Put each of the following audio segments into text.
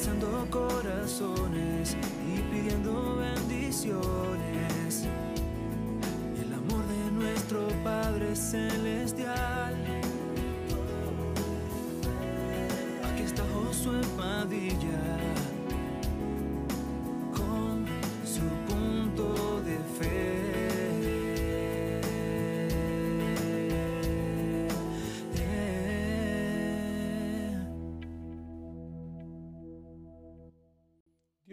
Alcanzando corazones y pidiendo bendiciones. El amor de nuestro Padre Celestial. Aquí está Josué Padilla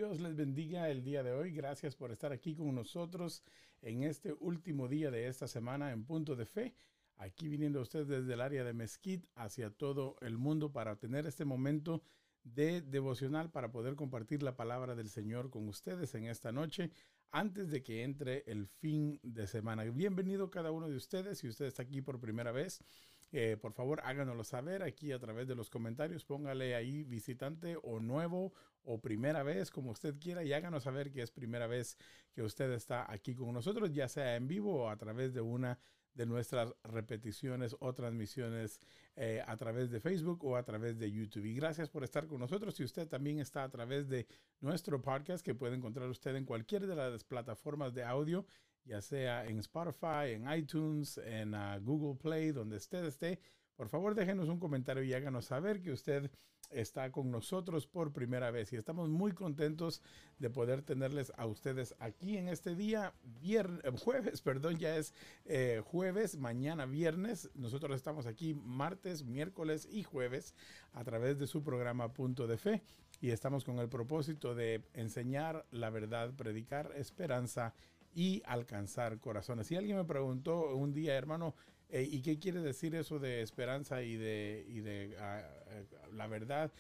Dios les bendiga el día de hoy. Gracias por estar aquí con nosotros en este último día de esta semana en Punto de Fe. Aquí viniendo usted desde el área de Mesquite hacia todo el mundo para tener este momento de devocional para poder compartir la palabra del Señor con ustedes en esta noche antes de que entre el fin de semana. Bienvenido cada uno de ustedes. Si usted está aquí por primera vez, eh, por favor háganoslo saber aquí a través de los comentarios. Póngale ahí visitante o nuevo o primera vez, como usted quiera, y háganos saber que es primera vez que usted está aquí con nosotros, ya sea en vivo o a través de una de nuestras repeticiones o transmisiones eh, a través de Facebook o a través de YouTube. Y gracias por estar con nosotros. Si usted también está a través de nuestro podcast, que puede encontrar usted en cualquier de las plataformas de audio, ya sea en Spotify, en iTunes, en uh, Google Play, donde usted esté, por favor déjenos un comentario y háganos saber que usted está con nosotros por primera vez. Y estamos muy contentos de poder tenerles a ustedes aquí en este día, viernes, jueves, perdón, ya es eh, jueves, mañana viernes. Nosotros estamos aquí martes, miércoles y jueves a través de su programa Punto de Fe. Y estamos con el propósito de enseñar la verdad, predicar esperanza y alcanzar corazones. Si alguien me preguntó un día, hermano, eh, ¿y qué quiere decir eso de esperanza y de, y uh, uh, la verdad?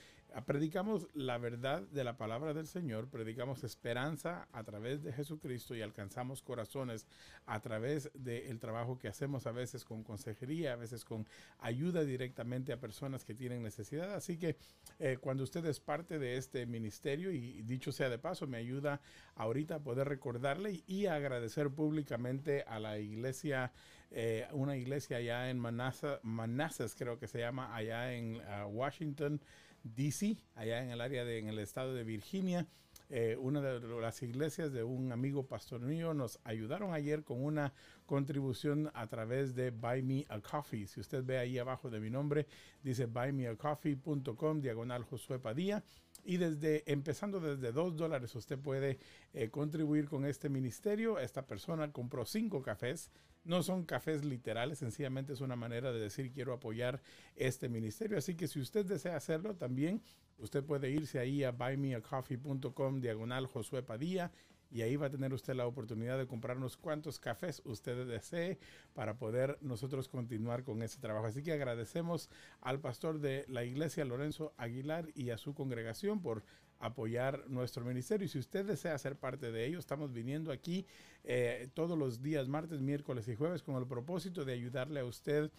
Predicamos la verdad de la palabra del Señor, predicamos esperanza a través de Jesucristo y alcanzamos corazones a través del trabajo que hacemos a veces con consejería, a veces con ayuda directamente a personas que tienen necesidad. Así que eh, cuando usted es parte de este ministerio y dicho sea de paso, me ayuda ahorita a poder recordarle y, agradecer públicamente a la iglesia, eh, una iglesia allá en Manassas, Manassas creo que se llama, allá en uh, Washington. DC, allá en el área de, en el estado de Virginia. Eh, una de las iglesias de un amigo pastor mío nos ayudaron ayer con una contribución a través de Buy Me a Coffee. Si usted ve ahí abajo de mi nombre, dice buymeacoffee.com, diagonal Josué Padilla. Y desde, empezando desde dos dólares, usted puede eh, contribuir con este ministerio. Esta persona compró cinco cafés. No son cafés literales, sencillamente es una manera de decir quiero apoyar este ministerio. Así que si usted desea hacerlo, también usted puede irse ahí a buymeacoffee.com diagonal Josué Padilla y ahí va a tener usted la oportunidad de comprar unos cuantos cafés usted desee para poder nosotros continuar con ese trabajo. Así que agradecemos al pastor de la iglesia Lorenzo Aguilar y a su congregación por apoyar nuestro ministerio. Y si usted desea ser parte de ello, estamos viniendo aquí eh, todos los días, martes, miércoles y jueves, con el propósito de ayudarle a usted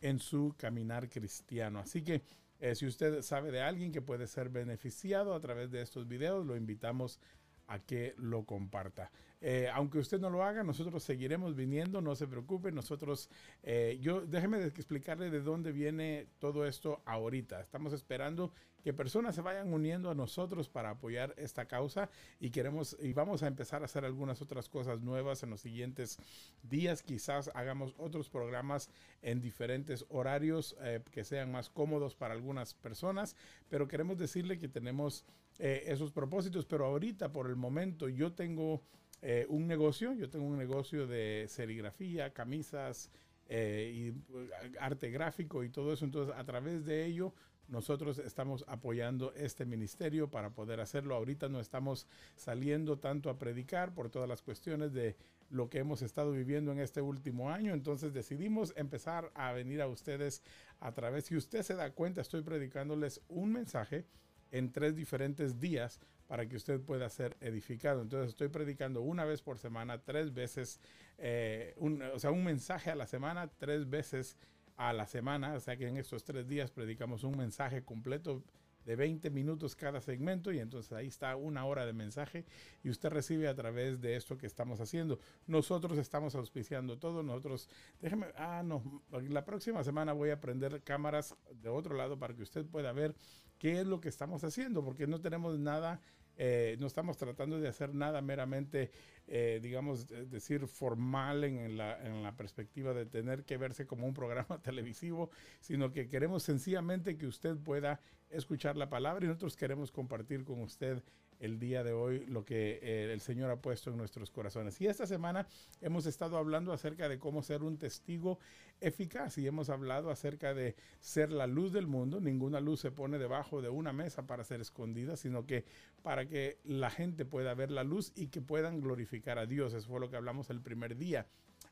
en su caminar cristiano. Así que eh, si usted sabe de alguien que puede ser beneficiado a través de estos videos, lo invitamos a que lo comparta. Eh, aunque usted no lo haga, nosotros seguiremos viniendo, no se preocupe, nosotros, eh, yo, déjeme explicarle de dónde viene todo esto ahorita. Estamos esperando que personas se vayan uniendo a nosotros para apoyar esta causa y queremos, y vamos a empezar a hacer algunas otras cosas nuevas en los siguientes días. Quizás hagamos otros programas en diferentes horarios eh, que sean más cómodos para algunas personas, pero queremos decirle que tenemos esos propósitos, pero ahorita por el momento yo tengo eh, un negocio, yo tengo un negocio de serigrafía, camisas eh, y eh, arte gráfico y todo eso. Entonces, a través de ello, nosotros estamos apoyando este ministerio para poder hacerlo. Ahorita no estamos saliendo tanto a predicar por todas las cuestiones de lo que hemos estado viviendo en este último año. Entonces decidimos empezar a venir a ustedes a través, si usted se da cuenta, estoy predicándoles un mensaje en tres diferentes días para que usted pueda ser edificado. Entonces estoy predicando una vez por semana, tres veces, eh, un, o sea, un mensaje a la semana, tres veces a la semana, o sea que en estos tres días predicamos un mensaje completo de 20 minutos cada segmento y entonces ahí está una hora de mensaje y usted recibe a través de esto que estamos haciendo. Nosotros estamos auspiciando todo, nosotros, déjeme, ah, no, la próxima semana voy a prender cámaras de otro lado para que usted pueda ver qué es lo que estamos haciendo, porque no tenemos nada eh, no estamos tratando de hacer nada meramente, eh, digamos, decir formal en la, en la perspectiva de tener que verse como un programa televisivo, sino que queremos sencillamente que usted pueda escuchar la palabra y nosotros queremos compartir con usted el día de hoy lo que eh, el Señor ha puesto en nuestros corazones. Y esta semana hemos estado hablando acerca de cómo ser un testigo eficaz y hemos hablado acerca de ser la luz del mundo. Ninguna luz se pone debajo de una mesa para ser escondida, sino que para que la gente pueda ver la luz y que puedan glorificar a Dios. Eso fue lo que hablamos el primer día.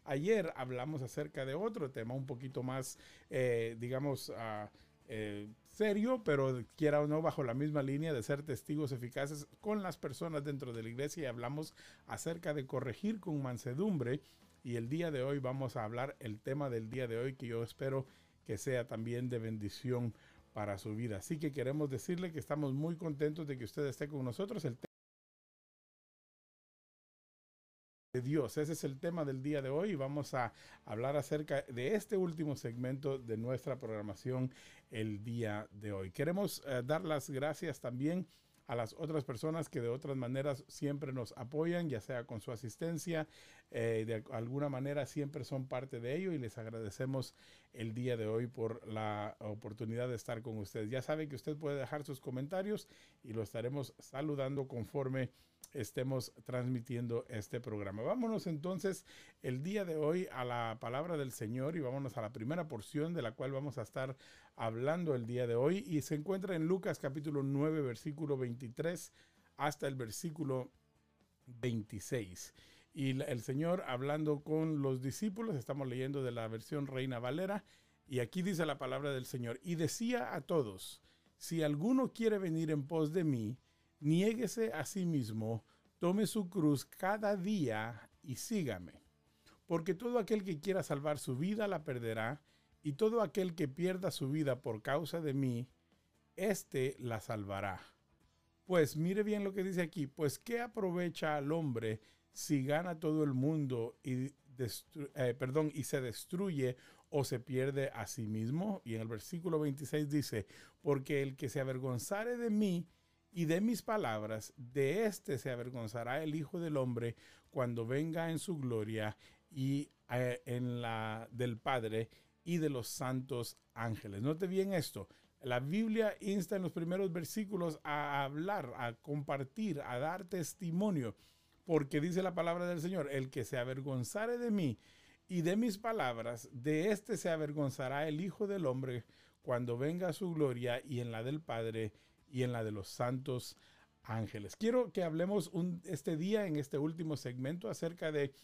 Ayer hablamos acerca de otro tema un poquito más, eh, digamos, uh, eh, serio, pero quiera o no, bajo la misma línea de ser testigos eficaces con las personas dentro de la iglesia y hablamos acerca de corregir con mansedumbre. Y el día de hoy vamos a hablar el tema del día de hoy que yo espero que sea también de bendición para su vida. Así que queremos decirle que estamos muy contentos de que usted esté con nosotros. De Dios. Ese es el tema del día de hoy vamos a hablar acerca de este último segmento de nuestra programación el día de hoy. Queremos eh, dar las gracias también a las otras personas que de otras maneras siempre nos apoyan, ya sea con su asistencia, eh, de alguna manera siempre son parte de ello y les agradecemos el día de hoy por la oportunidad de estar con ustedes. Ya sabe que usted puede dejar sus comentarios y lo estaremos saludando conforme estemos transmitiendo este programa. Vámonos entonces el día de hoy a la palabra del Señor y vámonos a la primera porción de la cual vamos a estar hablando el día de hoy y se encuentra en Lucas capítulo 9 versículo 23 hasta el versículo 26. Y el Señor hablando con los discípulos, estamos leyendo de la versión Reina Valera, y aquí dice la palabra del Señor, y decía a todos, si alguno quiere venir en pos de mí, niéguese a sí mismo, tome su cruz cada día y sígame. Porque todo aquel que quiera salvar su vida la perderá, y todo aquel que pierda su vida por causa de mí, éste la salvará. Pues mire bien lo que dice aquí, pues ¿qué aprovecha al hombre si gana todo el mundo y, eh, perdón, y se destruye o se pierde a sí mismo? Y en el versículo 26 dice, porque el que se avergonzare de mí y de mis palabras, de éste se avergonzará el Hijo del Hombre cuando venga en su gloria y eh, en la del Padre y de los santos ángeles. Note bien esto. La Biblia insta en los primeros versículos a hablar, a compartir, a dar testimonio, porque dice la palabra del Señor, el que se avergonzare de mí y de mis palabras, de éste se avergonzará el Hijo del Hombre cuando venga su gloria y en la del Padre y en la de los santos ángeles. Quiero que hablemos este día, en este último segmento, acerca de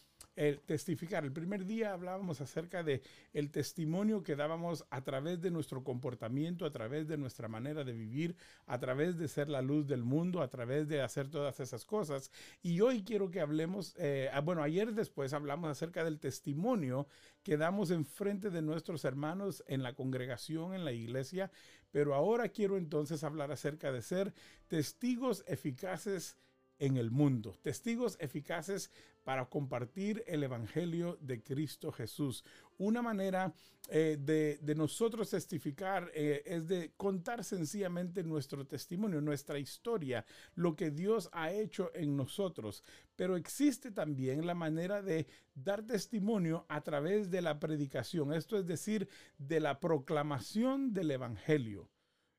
testificar. El primer día hablábamos acerca de el testimonio que dábamos a través de nuestro comportamiento, a través de nuestra manera de vivir, a través de ser la luz del mundo, a través de hacer todas esas cosas. Y hoy quiero que hablemos, eh, ah, bueno, ayer después hablamos acerca del testimonio que damos en frente de nuestros hermanos en la congregación, en la iglesia, pero ahora quiero entonces hablar acerca de ser testigos eficaces en el mundo, testigos eficaces para compartir el Evangelio de Cristo Jesús. Una manera eh, de, nosotros testificar eh, es de contar sencillamente nuestro testimonio, nuestra historia, lo que Dios ha hecho en nosotros. Pero existe también la manera de dar testimonio a través de la predicación, esto es decir, de la proclamación del Evangelio.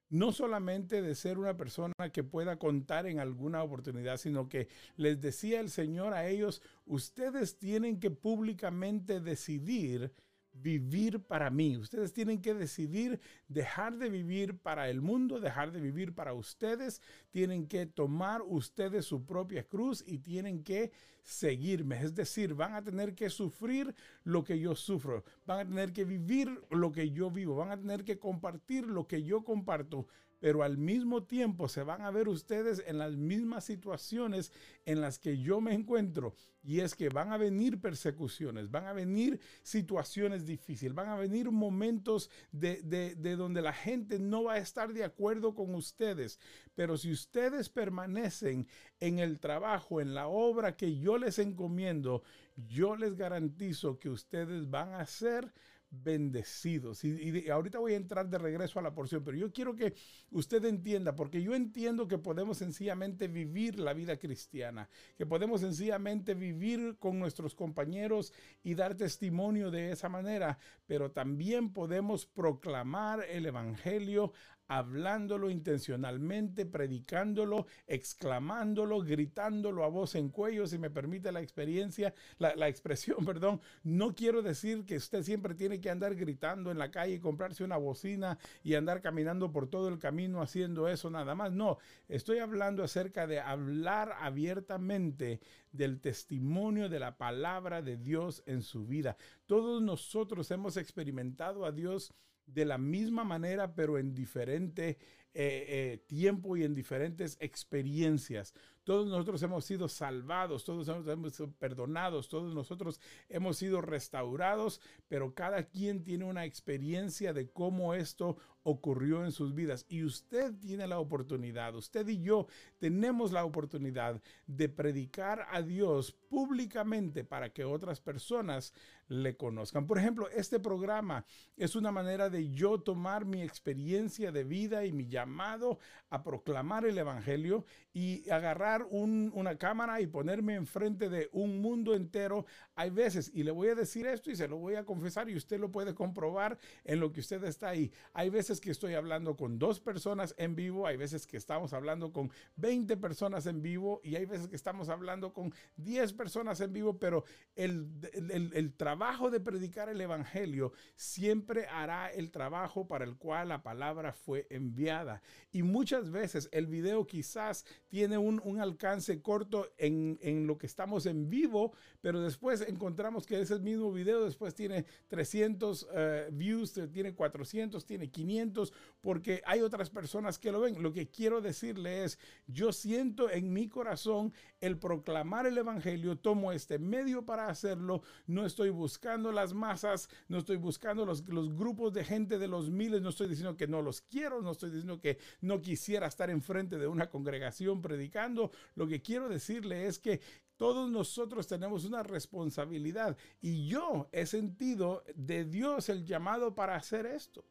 No solamente de ser una persona que pueda contar en alguna oportunidad, sino que les decía el Señor a ellos, ustedes tienen que públicamente decidir vivir para mí. Ustedes tienen que decidir dejar de vivir para el mundo, dejar de vivir para ustedes. Tienen que tomar ustedes su propia cruz y tienen que seguirme. Es decir, van a tener que sufrir lo que yo sufro, van a tener que vivir lo que yo vivo, van a tener que compartir lo que yo comparto pero al mismo tiempo se van a ver ustedes en las mismas situaciones en las que yo me encuentro. Y es que van a venir persecuciones, van a venir situaciones difíciles, van a venir momentos de, de, donde la gente no va a estar de acuerdo con ustedes. Pero si ustedes permanecen en el trabajo, en la obra que yo les encomiendo, yo les garantizo que ustedes van a ser bendecidos. Y, ahorita voy a entrar de regreso a la porción, pero yo quiero que usted entienda, porque yo entiendo que podemos sencillamente vivir la vida cristiana, que podemos sencillamente vivir con nuestros compañeros y dar testimonio de esa manera, pero también podemos proclamar el Evangelio hablándolo intencionalmente, predicándolo, exclamándolo, gritándolo a voz en cuello, si me permite la experiencia, la, expresión, perdón. No quiero decir que usted siempre tiene que andar gritando en la calle y comprarse una bocina y andar caminando por todo el camino haciendo eso nada más. No, estoy hablando acerca de hablar abiertamente del testimonio de la palabra de Dios en su vida. Todos nosotros hemos experimentado a Dios de la misma manera, pero en diferente eh, eh, tiempo y en diferentes experiencias. Todos nosotros hemos sido salvados, todos hemos sido perdonados, todos nosotros hemos sido restaurados, pero cada quien tiene una experiencia de cómo esto ocurrió en sus vidas. Y usted tiene la oportunidad, usted y yo tenemos la oportunidad de predicar a Dios públicamente para que otras personas le conozcan. Por ejemplo, este programa es una manera de yo tomar mi experiencia de vida y mi llamado a proclamar el Evangelio y agarrar una cámara y ponerme enfrente de un mundo entero. Hay veces, y le voy a decir esto y se lo voy a confesar y usted lo puede comprobar en lo que usted está ahí. Hay veces que estoy hablando con dos personas en vivo, hay veces que estamos hablando con 20 personas en vivo y hay veces que estamos hablando con 10 personas en vivo, pero el, el, el trabajo trabajo de predicar el Evangelio siempre hará el trabajo para el cual la palabra fue enviada. Y muchas veces el video quizás tiene un, alcance corto en, lo que estamos en vivo, pero después encontramos que ese mismo video después tiene 300 eh, views, tiene 400, tiene 500, porque hay otras personas que lo ven. Lo que quiero decirle es, yo siento en mi corazón el proclamar el Evangelio, tomo este medio para hacerlo, no estoy buscando buscando las masas, no estoy buscando los, los grupos de gente de los miles, no estoy diciendo que no los quiero, no estoy diciendo que no quisiera estar enfrente de una congregación predicando. Lo que quiero decirle es que todos nosotros tenemos una responsabilidad y yo he sentido de Dios el llamado para hacer esto.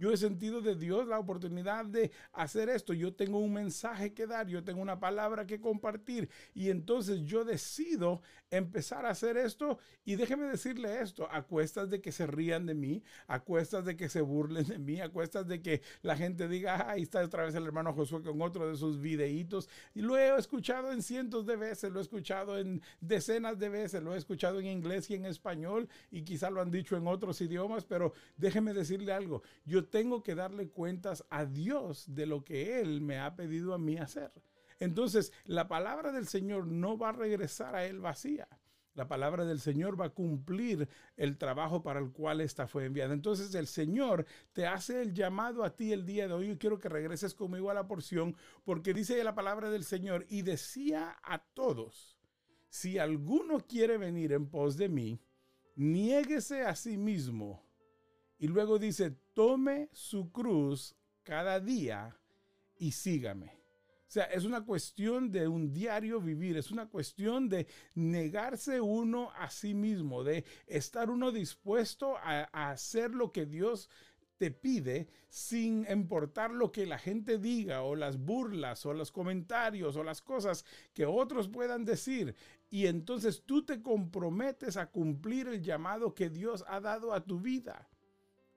Yo he sentido de Dios la oportunidad de hacer esto. Yo tengo un mensaje que dar, yo tengo una palabra que compartir y entonces yo decido empezar a hacer esto y déjeme decirle esto, a cuestas de que se rían de mí, a cuestas de que se burlen de mí, a cuestas de que la gente diga, ah, ahí está otra vez el hermano Josué con otro de sus videitos. Y lo he escuchado en cientos de veces, lo he escuchado en decenas de veces, lo he escuchado en inglés y en español y quizá lo han dicho en otros idiomas, pero déjeme decirle algo, yo tengo que darle cuentas a Dios de lo que Él me ha pedido a mí hacer. Entonces, la palabra del Señor no va a regresar a Él vacía. La palabra del Señor va a cumplir el trabajo para el cual esta fue enviada. Entonces el Señor te hace el llamado a ti el día de hoy. Yo quiero que regreses conmigo a la porción porque dice la palabra del Señor y decía a todos, si alguno quiere venir en pos de mí, niéguese a sí mismo y luego dice, tome su cruz cada día y sígame. O sea, es una cuestión de un diario vivir, es una cuestión de negarse uno a sí mismo, de estar uno dispuesto a, hacer lo que Dios te pide sin importar lo que la gente diga o las burlas o los comentarios o las cosas que otros puedan decir. Y entonces tú te comprometes a cumplir el llamado que Dios ha dado a tu vida.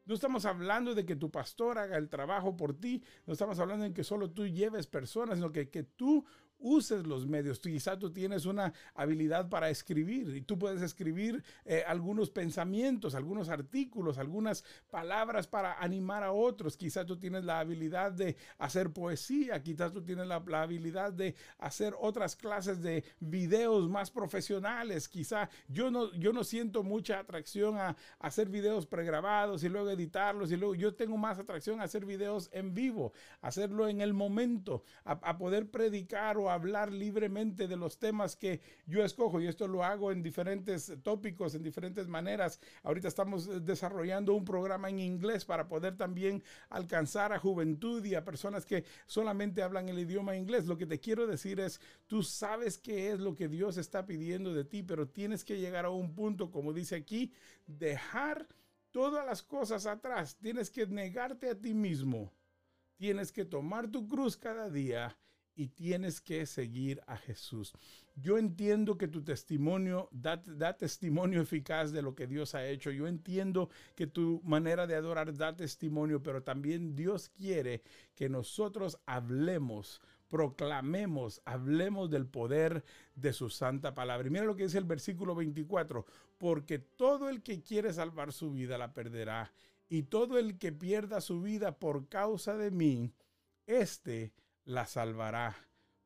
No estamos hablando de que tu pastor haga el trabajo por ti, no estamos hablando de que solo tú lleves personas, sino que, que tú uses los medios. Quizá tú tienes una habilidad para escribir y tú puedes escribir eh, algunos pensamientos, algunos artículos, algunas palabras para animar a otros. Quizá tú tienes la habilidad de hacer poesía, quizás tú tienes la, habilidad de hacer otras clases de videos más profesionales. Quizá yo no, yo no siento mucha atracción a, hacer videos pregrabados y luego editarlos y luego yo tengo más atracción a hacer videos en vivo, hacerlo en el momento, a, poder predicar o hablar libremente de los temas que yo escojo y esto lo hago en diferentes tópicos, en diferentes maneras. Ahorita estamos eh, desarrollando un programa en inglés para poder también alcanzar a juventud y a personas que solamente hablan el idioma inglés. Lo que te quiero decir es, tú sabes qué es lo que Dios está pidiendo de ti, pero tienes que llegar a un punto, como dice aquí, dejar todas las cosas atrás. Tienes que negarte a ti mismo. Tienes que tomar tu cruz cada día y tienes que seguir a Jesús. Yo entiendo que tu testimonio da, da, testimonio eficaz de lo que Dios ha hecho. Yo entiendo que tu manera de adorar da testimonio, pero también Dios quiere que nosotros hablemos proclamemos, hablemos del poder de su santa palabra. Y mira lo que dice el versículo 24, porque todo el que quiere salvar su vida la perderá, y todo el que pierda su vida por causa de mí, éste la salvará.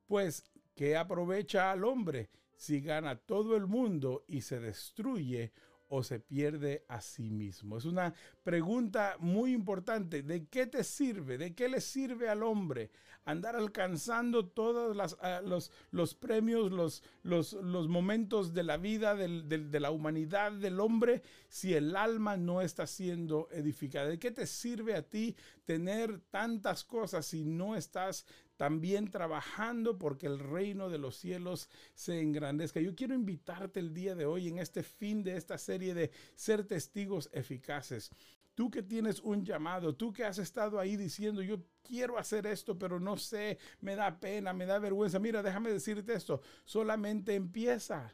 Pues, ¿qué aprovecha al hombre si gana todo el mundo y se destruye o se pierde a sí mismo? Es una pregunta muy importante. ¿De qué te sirve? ¿De qué le sirve al hombre andar alcanzando todos ah, los, los, premios, los, los, los, momentos de la vida, de la humanidad, del hombre, si el alma no está siendo edificada? ¿De qué te sirve a ti tener tantas cosas si no estás también trabajando porque el reino de los cielos se engrandezca. Yo quiero invitarte el día de hoy en este fin de esta serie de ser testigos eficaces. Tú que tienes un llamado, tú que has estado ahí diciendo, yo quiero hacer esto, pero no sé, me da pena, me da vergüenza. Mira, déjame decirte esto, solamente empieza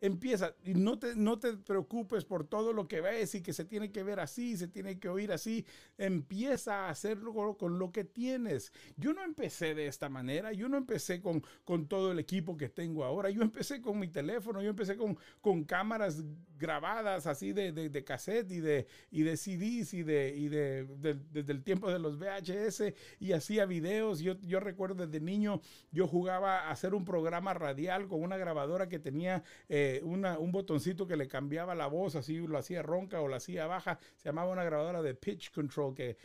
empieza y no te, no te preocupes por todo lo que ves y que se tiene que ver así, se tiene que oír así. Empieza a hacerlo con lo que tienes. Yo no empecé de esta manera, yo no empecé con, con todo el equipo que tengo ahora, yo empecé con mi teléfono, yo empecé con, con cámaras grabadas así de, de, cassette y de, y de CDs y, de, y de, desde el tiempo de los VHS y hacía videos. Yo, yo recuerdo desde niño, yo jugaba a hacer un programa radial con una grabadora que tenía... Eh, un botoncito que le cambiaba la voz, así lo hacía ronca o la hacía baja, se llamaba una grabadora de pitch control que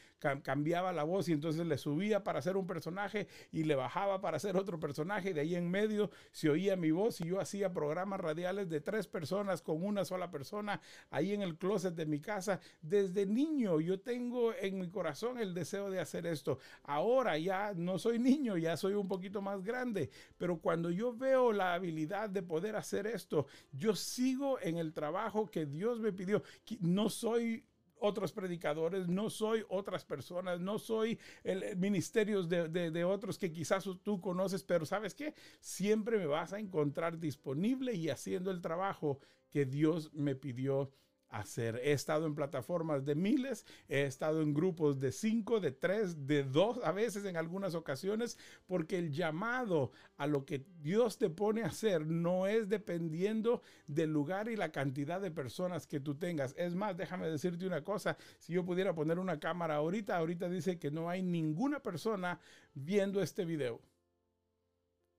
cambiaba la voz y entonces le subía para hacer un personaje y le bajaba para hacer otro personaje y de ahí en medio se oía mi voz y yo hacía programas radiales de tres personas con una sola persona ahí en el closet de mi casa. Desde niño yo tengo en mi corazón el deseo de hacer esto. Ahora ya no soy niño, ya soy un poquito más grande, pero cuando yo veo la habilidad de poder hacer esto, yo sigo en el trabajo que Dios me pidió. No soy otros predicadores, no soy otras personas, no soy el, ministerios de, de, otros que quizás tú conoces, pero sabes qué, siempre me vas a encontrar disponible y haciendo el trabajo que Dios me pidió hacer. He estado en plataformas de miles, he estado en grupos de cinco, de tres, de dos, a veces en algunas ocasiones, porque el llamado a lo que Dios te pone a hacer no es dependiendo del lugar y la cantidad de personas que tú tengas. Es más, déjame decirte una cosa, si yo pudiera poner una cámara ahorita, ahorita dice que no hay ninguna persona viendo este video.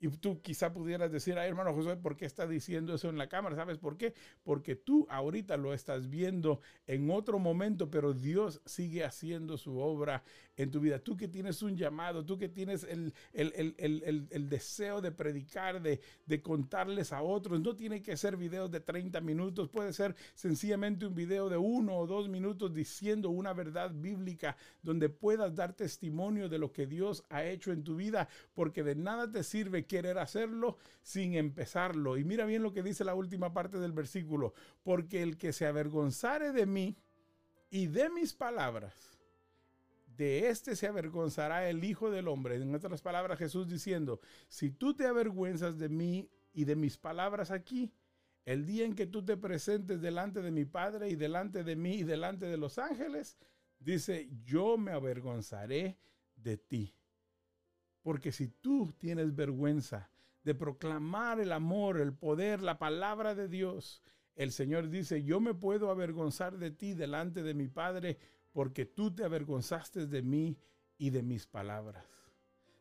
Y tú quizá pudieras decir, ay hermano José, ¿por qué está diciendo eso en la cámara? ¿Sabes por qué? Porque tú ahorita lo estás viendo en otro momento, pero Dios sigue haciendo su obra en tu vida. Tú que tienes un llamado, tú que tienes el, el, deseo de predicar, de, de, contarles a otros, no tiene que ser videos de 30 minutos, puede ser sencillamente un video de uno o dos minutos diciendo una verdad bíblica donde puedas dar testimonio de lo que Dios ha hecho en tu vida, porque de nada te sirve querer hacerlo sin empezarlo. Y mira bien lo que dice la última parte del versículo, porque el que se avergonzare de mí y de mis palabras, de este se avergonzará el Hijo del Hombre. En otras palabras, Jesús diciendo, si tú te avergüenzas de mí y de mis palabras aquí, el día en que tú te presentes delante de mi Padre y delante de mí y delante de los ángeles, dice, yo me avergonzaré de ti. Porque si tú tienes vergüenza de proclamar el amor, el poder, la palabra de Dios. El Señor dice, yo me puedo avergonzar de ti delante de mi Padre porque tú te avergonzaste de mí y de mis palabras.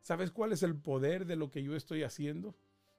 ¿Sabes cuál es el poder de lo que yo estoy haciendo?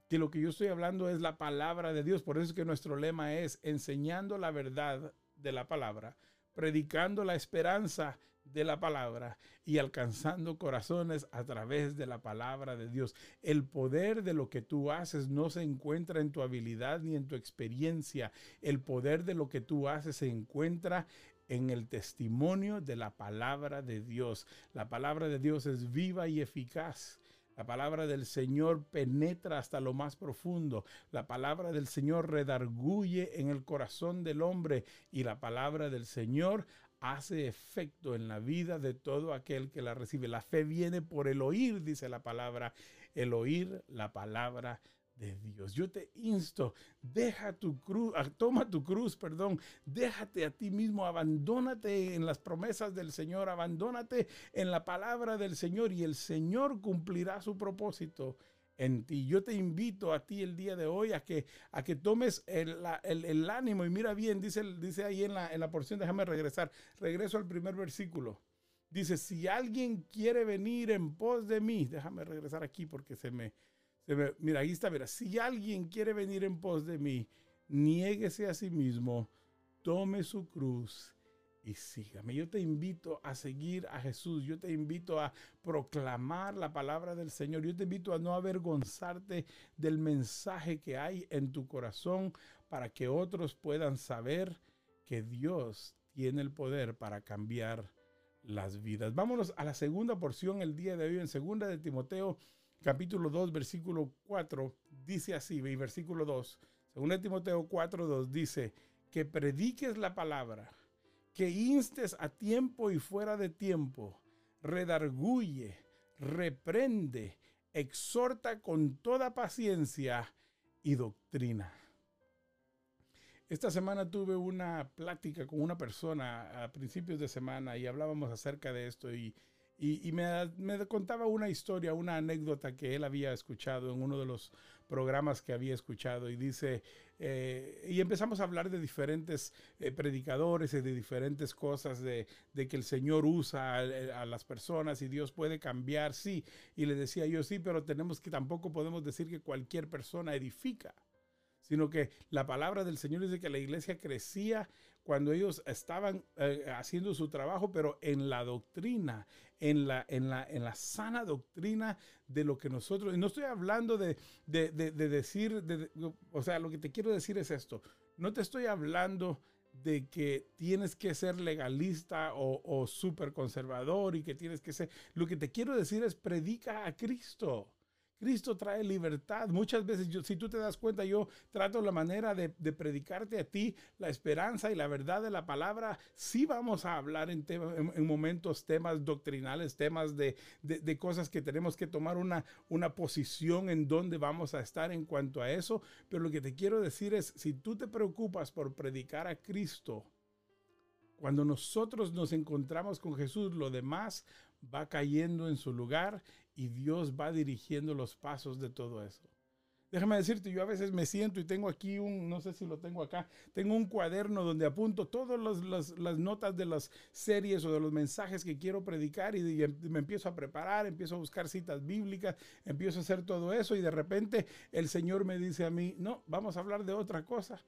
Que lo que yo estoy hablando es la palabra de Dios. Por eso es que nuestro lema es enseñando la verdad de la palabra, predicando la esperanza de la palabra y alcanzando corazones a través de la palabra de Dios. El poder de lo que tú haces no se encuentra en tu habilidad ni en tu experiencia. El poder de lo que tú haces se encuentra en el testimonio de la palabra de Dios. La palabra de Dios es viva y eficaz. La palabra del Señor penetra hasta lo más profundo. La palabra del Señor redarguye en el corazón del hombre y la palabra del Señor hace efecto en la vida de todo aquel que la recibe. La fe viene por el oír, dice la palabra, el oír la palabra de Dios. Yo te insto, deja tu cruz, ah, toma tu cruz, perdón, déjate a ti mismo, abandónate en las promesas del Señor, abandónate en la palabra del Señor y el Señor cumplirá su propósito en ti. Yo te invito a ti el día de hoy a que, a que tomes el, el, ánimo y mira bien, dice, dice ahí en la, en la porción, déjame regresar, regreso al primer versículo. Dice, si alguien quiere venir en pos de mí, déjame regresar aquí porque se me, mira, ahí está, mira, si alguien quiere venir en pos de mí, niéguese a sí mismo, tome su cruz y sígame. Yo te invito a seguir a Jesús. Yo te invito a proclamar la palabra del Señor. Yo te invito a no avergonzarte del mensaje que hay en tu corazón para que otros puedan saber que Dios tiene el poder para cambiar las vidas. Vámonos a la segunda porción el día de hoy en segunda de Timoteo capítulo 2 versículo 4 dice así, y versículo 2. Segunda de Timoteo 4 2 dice que prediques la palabra que instes a tiempo y fuera de tiempo, redarguye, reprende, exhorta con toda paciencia y doctrina. Esta semana tuve una plática con una persona a principios de semana y hablábamos acerca de esto y, y, me, me, contaba una historia, una anécdota que él había escuchado en uno de los programas que había escuchado y dice, eh, y empezamos a hablar de diferentes eh, predicadores y de diferentes cosas, de, de que el Señor usa a, a, las personas y Dios puede cambiar, sí, y le decía yo, sí, pero tenemos que tampoco podemos decir que cualquier persona edifica sino que la palabra del Señor dice que la iglesia crecía cuando ellos estaban eh, haciendo su trabajo, pero en la doctrina, en la, en, la, en la sana doctrina de lo que nosotros, y no estoy hablando de, de, de, decir, o sea, lo que te quiero decir es esto, no te estoy hablando de que tienes que ser legalista o, o súper conservador y que tienes que ser, lo que te quiero decir es predica a Cristo. Cristo trae libertad. Muchas veces, yo, si tú te das cuenta, yo trato la manera de, predicarte a ti la esperanza y la verdad de la palabra. Sí vamos a hablar en, en, momentos temas doctrinales, temas de, de, cosas que tenemos que tomar una, una posición en donde vamos a estar en cuanto a eso. Pero lo que te quiero decir es, si tú te preocupas por predicar a Cristo, cuando nosotros nos encontramos con Jesús, lo demás va cayendo en su lugar y Dios va dirigiendo los pasos de todo eso. Déjame decirte, yo a veces me siento y tengo aquí un, no sé si lo tengo acá, tengo un cuaderno donde apunto todas las, notas de las series o de los mensajes que quiero predicar y, me empiezo a preparar, empiezo a buscar citas bíblicas, empiezo a hacer todo eso y de repente el Señor me dice a mí, no, vamos a hablar de otra cosa.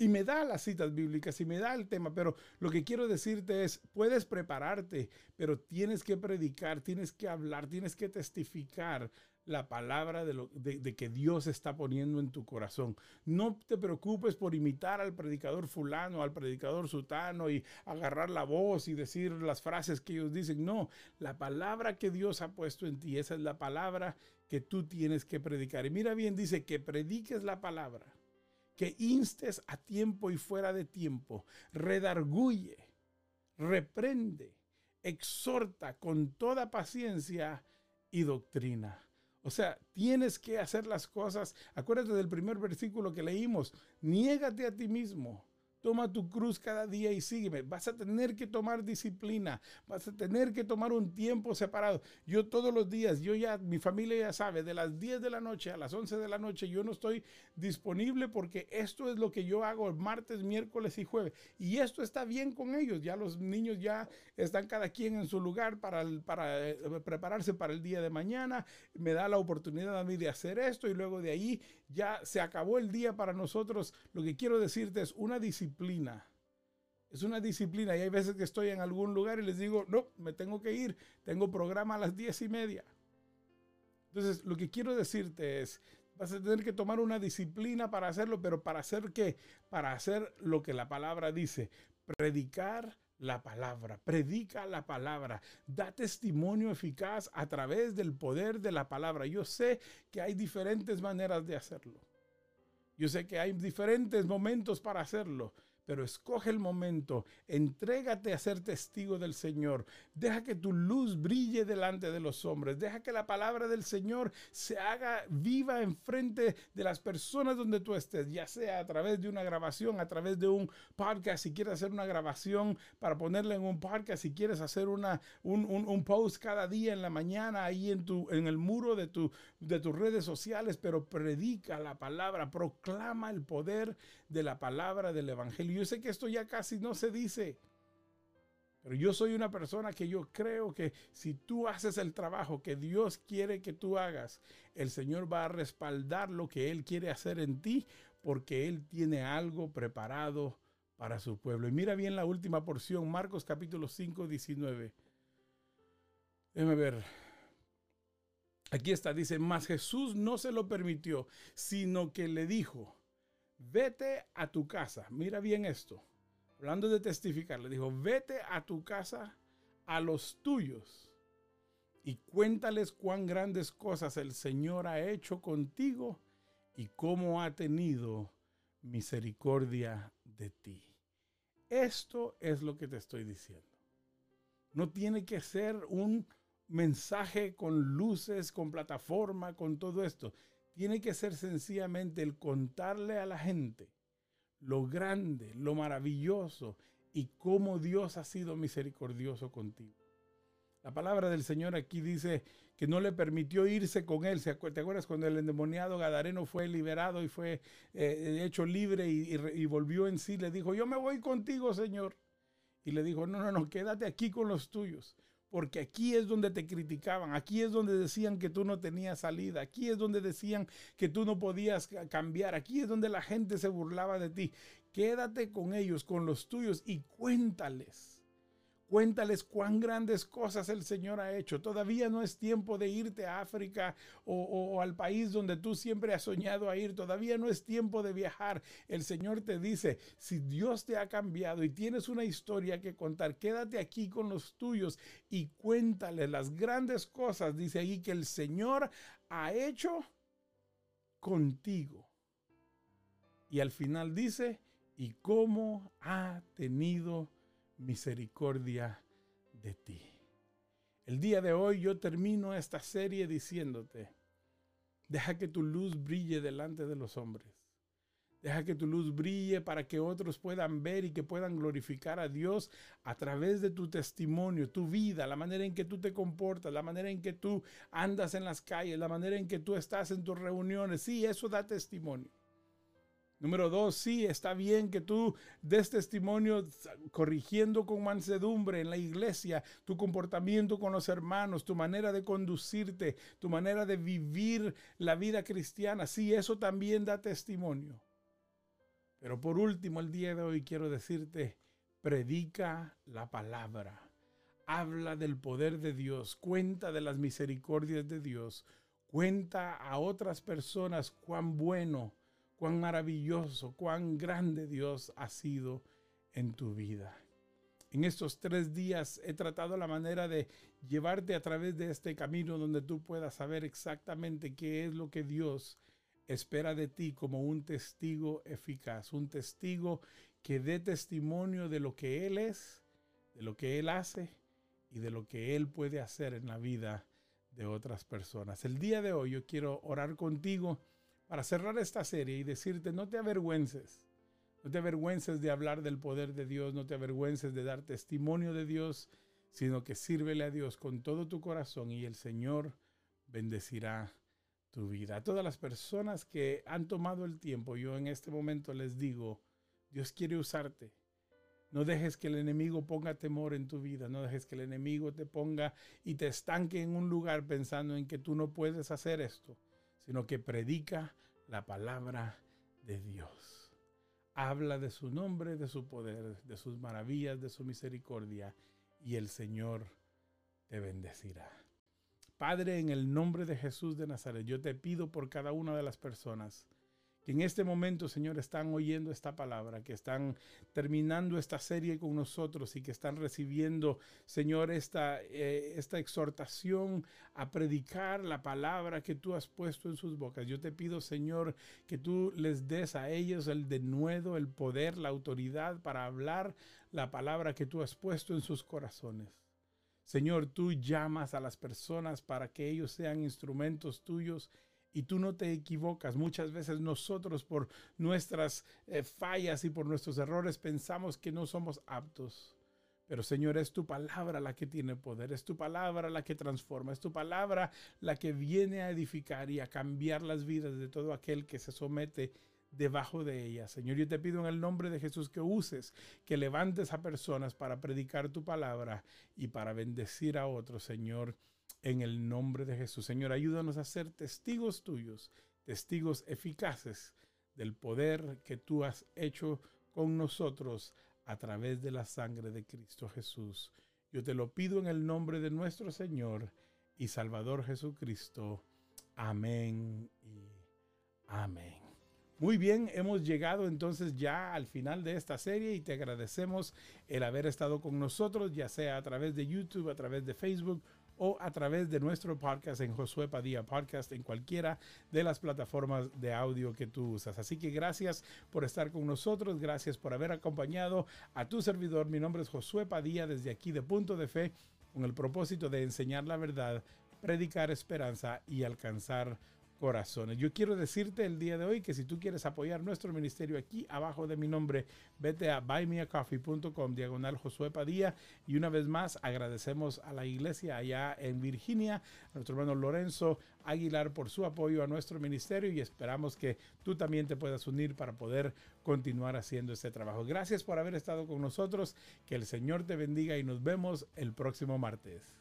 Y me da las citas bíblicas y me da el tema, pero lo que quiero decirte es, puedes prepararte, pero tienes que predicar, tienes que hablar, tienes que testificar la palabra de, lo, de, que Dios está poniendo en tu corazón. No te preocupes por imitar al predicador fulano, al predicador sutano y agarrar la voz y decir las frases que ellos dicen. No, la palabra que Dios ha puesto en ti, esa es la palabra que tú tienes que predicar. Y mira bien, dice que prediques la palabra que instes a tiempo y fuera de tiempo, redarguye, reprende, exhorta con toda paciencia y doctrina. O sea, tienes que hacer las cosas. Acuérdate del primer versículo que leímos. Niégate a ti mismo. Toma tu cruz cada día y sígueme. Vas a tener que tomar disciplina. Vas a tener que tomar un tiempo separado. Yo todos los días, yo ya, mi familia ya sabe, de las 10 de la noche a las 11 de la noche, yo no estoy disponible porque esto es lo que yo hago martes, miércoles y jueves. Y esto está bien con ellos. Ya los niños ya están cada quien en su lugar para, para eh, prepararse para el día de mañana. Me da la oportunidad a mí de hacer esto y luego de ahí ya se acabó el día para nosotros. Lo que quiero decirte es una disciplina. Es una disciplina y hay veces que estoy en algún lugar y les digo, no, me tengo que ir, tengo programa a las diez y media. Entonces, lo que quiero decirte es, vas a tener que tomar una disciplina para hacerlo, pero para hacer qué? Para hacer lo que la palabra dice, predicar la palabra, predica la palabra, da testimonio eficaz a través del poder de la palabra. Yo sé que hay diferentes maneras de hacerlo. Yo sé que hay diferentes momentos para hacerlo pero escoge el momento, entrégate a ser testigo del Señor, deja que tu luz brille delante de los hombres, deja que la palabra del Señor se haga viva enfrente de las personas donde tú estés, ya sea a través de una grabación, a través de un podcast, si quieres hacer una grabación para ponerla en un podcast, si quieres hacer una, un, un, post cada día en la mañana ahí en, tu, en el muro de, tu, de tus redes sociales, pero predica la palabra, proclama el poder de la palabra del Evangelio yo sé que esto ya casi no se dice. Pero yo soy una persona que yo creo que si tú haces el trabajo que Dios quiere que tú hagas, el Señor va a respaldar lo que Él quiere hacer en ti porque Él tiene algo preparado para su pueblo. Y mira bien la última porción, Marcos capítulo 5, 19. Déjame ver. Aquí está, dice, mas Jesús no se lo permitió, sino que le dijo, vete a tu casa. Mira bien esto. Hablando de testificar, le dijo, vete a tu casa a los tuyos y cuéntales cuán grandes cosas el Señor ha hecho contigo y cómo ha tenido misericordia de ti. Esto es lo que te estoy diciendo. No tiene que ser un mensaje con luces, con plataforma, con todo esto tiene que ser sencillamente el contarle a la gente lo grande, lo maravilloso y cómo Dios ha sido misericordioso contigo. La palabra del Señor aquí dice que no le permitió irse con él. ¿Te acuerdas cuando el endemoniado Gadareno fue liberado y fue eh, hecho libre y, y, volvió en sí? Le dijo, yo me voy contigo, Señor. Y le dijo, no, no, no, quédate aquí con los tuyos porque aquí es donde te criticaban, aquí es donde decían que tú no tenías salida, aquí es donde decían que tú no podías cambiar, aquí es donde la gente se burlaba de ti. Quédate con ellos, con los tuyos y cuéntales Cuéntales cuán grandes cosas el Señor ha hecho. Todavía no es tiempo de irte a África o, al país donde tú siempre has soñado a ir. Todavía no es tiempo de viajar. El Señor te dice, si Dios te ha cambiado y tienes una historia que contar, quédate aquí con los tuyos y cuéntales las grandes cosas, dice ahí, que el Señor ha hecho contigo. Y al final dice, y cómo ha tenido misericordia de ti. El día de hoy yo termino esta serie diciéndote, deja que tu luz brille delante de los hombres. Deja que tu luz brille para que otros puedan ver y que puedan glorificar a Dios a través de tu testimonio, tu vida, la manera en que tú te comportas, la manera en que tú andas en las calles, la manera en que tú estás en tus reuniones. Sí, eso da testimonio. Número dos, sí, está bien que tú des testimonio corrigiendo con mansedumbre en la iglesia tu comportamiento con los hermanos, tu manera de conducirte, tu manera de vivir la vida cristiana. Sí, eso también da testimonio. Pero por último, el día de hoy quiero decirte, predica la palabra. Habla del poder de Dios, cuenta de las misericordias de Dios, cuenta a otras personas cuán bueno cuán maravilloso, cuán grande Dios ha sido en tu vida. En estos tres días he tratado la manera de llevarte a través de este camino donde tú puedas saber exactamente qué es lo que Dios espera de ti como un testigo eficaz, un testigo que dé testimonio de lo que Él es, de lo que Él hace y de lo que Él puede hacer en la vida de otras personas. El día de hoy yo quiero orar contigo para cerrar esta serie y decirte, no te avergüences No te avergüences de hablar del poder de Dios, no te avergüences de dar testimonio de Dios, sino que sírvele a Dios con todo tu corazón y el Señor bendecirá tu vida. A todas las personas que han tomado el tiempo, yo en este momento les digo, Dios quiere usarte. No dejes que el enemigo ponga temor en tu vida, no dejes que el enemigo te ponga y te estanque en un lugar pensando en que tú no puedes hacer esto, sino que predica la palabra de Dios. Habla de su nombre, de su poder, de sus maravillas, de su misericordia, y el Señor te bendecirá. Padre, en el nombre de Jesús de Nazaret, yo te pido por cada una de las personas que en este momento, Señor, están oyendo esta palabra, que están terminando esta serie con nosotros y que están recibiendo, Señor, esta, eh, esta exhortación a predicar la palabra que tú has puesto en sus bocas. Yo te pido, Señor, que tú les des a ellos el denuedo, el poder, la autoridad para hablar la palabra que tú has puesto en sus corazones. Señor, tú llamas a las personas para que ellos sean instrumentos tuyos y tú no te equivocas. Muchas veces nosotros por nuestras eh, fallas y por nuestros errores pensamos que no somos aptos. Pero Señor, es tu palabra la que tiene poder, es tu palabra la que transforma, es tu palabra la que viene a edificar y a cambiar las vidas de todo aquel que se somete debajo de ella. Señor, yo te pido en el nombre de Jesús que uses, que levantes a personas para predicar tu palabra y para bendecir a otros, Señor en el nombre de Jesús. Señor, ayúdanos a ser testigos tuyos, testigos eficaces del poder que tú has hecho con nosotros a través de la sangre de Cristo Jesús. Yo te lo pido en el nombre de nuestro Señor y Salvador Jesucristo. Amén amén. Muy bien, hemos llegado entonces ya al final de esta serie y te agradecemos el haber estado con nosotros, ya sea a través de YouTube, a través de Facebook o a través de nuestro podcast en Josué Padilla Podcast en cualquiera de las plataformas de audio que tú usas. Así que gracias por estar con nosotros, gracias por haber acompañado a tu servidor. Mi nombre es Josué Padilla desde aquí de Punto de Fe con el propósito de enseñar la verdad, predicar esperanza y alcanzar corazones. Yo quiero decirte el día de hoy que si tú quieres apoyar nuestro ministerio aquí abajo de mi nombre, vete a buymeacoffee.com diagonal Josué Padilla y una vez más agradecemos a la iglesia allá en Virginia, a nuestro hermano Lorenzo Aguilar por su apoyo a nuestro ministerio y esperamos que tú también te puedas unir para poder continuar haciendo este trabajo. Gracias por haber estado con nosotros, que el Señor te bendiga y nos vemos el próximo martes.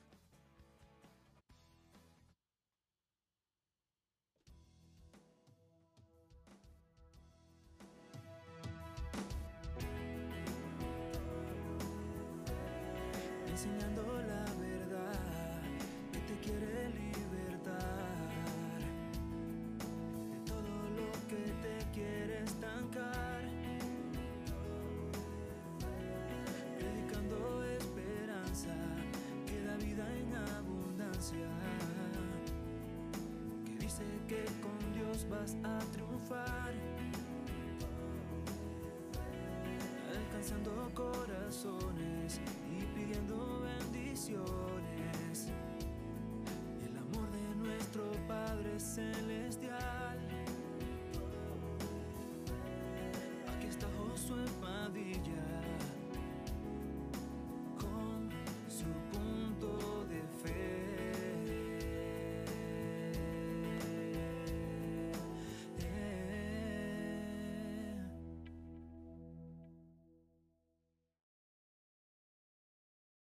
Enseñando la verdad que te quiere libertar de todo lo que te quiere estancar. Predicando esperanza que da vida en abundancia. Que dice que con Dios vas a triunfar. Alcanzando corazones nuestro Padre Celestial.